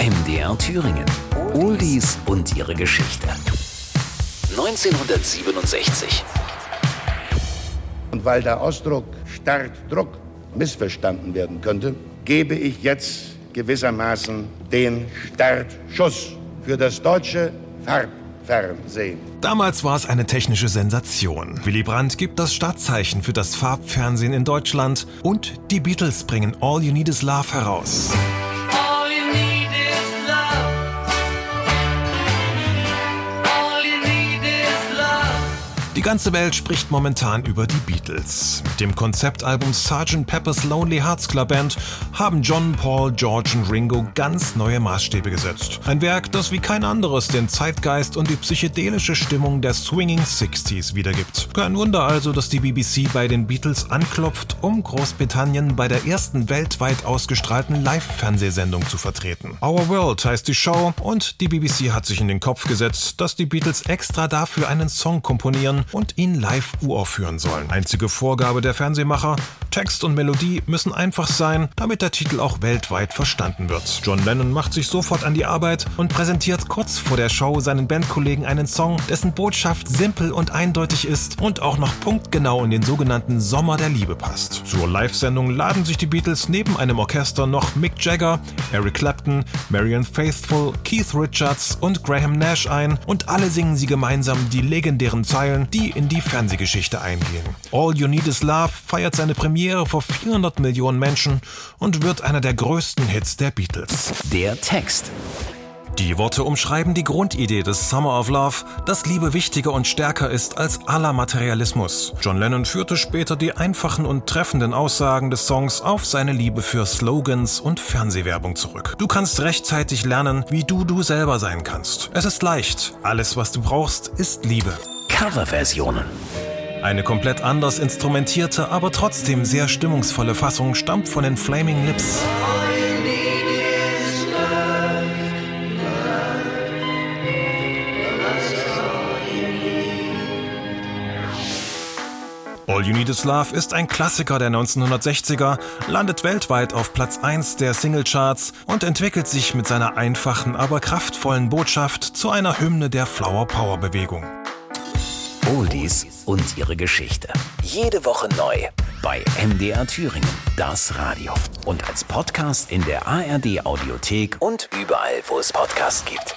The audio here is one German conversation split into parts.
MDR Thüringen. Oldies und ihre Geschichte. 1967. Und weil der Ausdruck Startdruck missverstanden werden könnte, gebe ich jetzt gewissermaßen den Startschuss für das deutsche Farbfernsehen. Damals war es eine technische Sensation. Willy Brandt gibt das Startzeichen für das Farbfernsehen in Deutschland und die Beatles bringen All You Need Is Love heraus. Die ganze Welt spricht momentan über die Beatles. Mit dem Konzeptalbum Sgt. Pepper's Lonely Hearts Club Band haben John, Paul, George und Ringo ganz neue Maßstäbe gesetzt. Ein Werk, das wie kein anderes den Zeitgeist und die psychedelische Stimmung der Swinging Sixties wiedergibt. Kein Wunder also, dass die BBC bei den Beatles anklopft, um Großbritannien bei der ersten weltweit ausgestrahlten Live-Fernsehsendung zu vertreten. Our World heißt die Show und die BBC hat sich in den Kopf gesetzt, dass die Beatles extra dafür einen Song komponieren und ihn live uraufführen sollen. Einzige Vorgabe der Fernsehmacher, Text und Melodie müssen einfach sein, damit der Titel auch weltweit verstanden wird. John Lennon macht sich sofort an die Arbeit und präsentiert kurz vor der Show seinen Bandkollegen einen Song, dessen Botschaft simpel und eindeutig ist und auch noch punktgenau in den sogenannten Sommer der Liebe passt. Zur Live-Sendung laden sich die Beatles neben einem Orchester noch Mick Jagger, Eric Clapton, Marian Faithfull, Keith Richards und Graham Nash ein und alle singen sie gemeinsam die legendären Zeilen, die in die Fernsehgeschichte eingehen. All You Need Is Love feiert seine Premiere vor 400 Millionen Menschen und wird einer der größten Hits der Beatles. Der Text. Die Worte umschreiben die Grundidee des Summer of Love, dass Liebe wichtiger und stärker ist als aller Materialismus. John Lennon führte später die einfachen und treffenden Aussagen des Songs auf seine Liebe für Slogans und Fernsehwerbung zurück. Du kannst rechtzeitig lernen, wie du du selber sein kannst. Es ist leicht. Alles, was du brauchst, ist Liebe. Coverversionen. Eine komplett anders instrumentierte, aber trotzdem sehr stimmungsvolle Fassung stammt von den Flaming Lips. All you need is love. Ist ein Klassiker der 1960er, landet weltweit auf Platz 1 der Singlecharts und entwickelt sich mit seiner einfachen, aber kraftvollen Botschaft zu einer Hymne der Flower Power Bewegung. Oldies und ihre Geschichte. Jede Woche neu bei MDR Thüringen, das Radio. Und als Podcast in der ARD Audiothek und überall, wo es Podcasts gibt.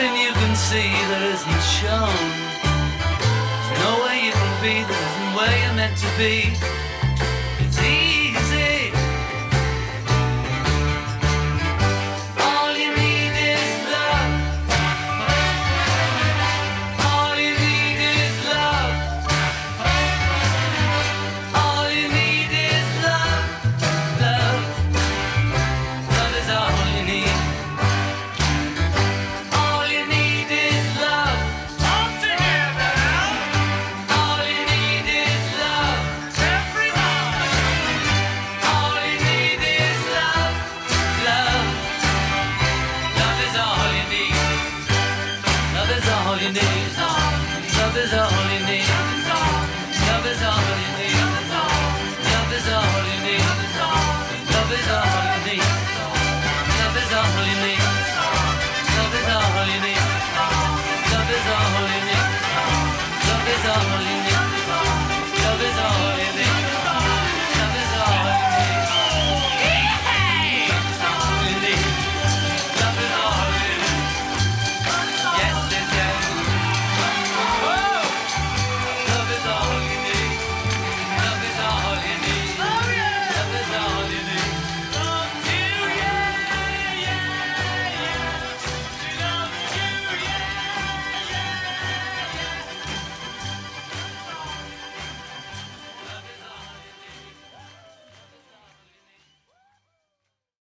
Nothing you can see that isn't shown. There's no way you can be that isn't where you're meant to be.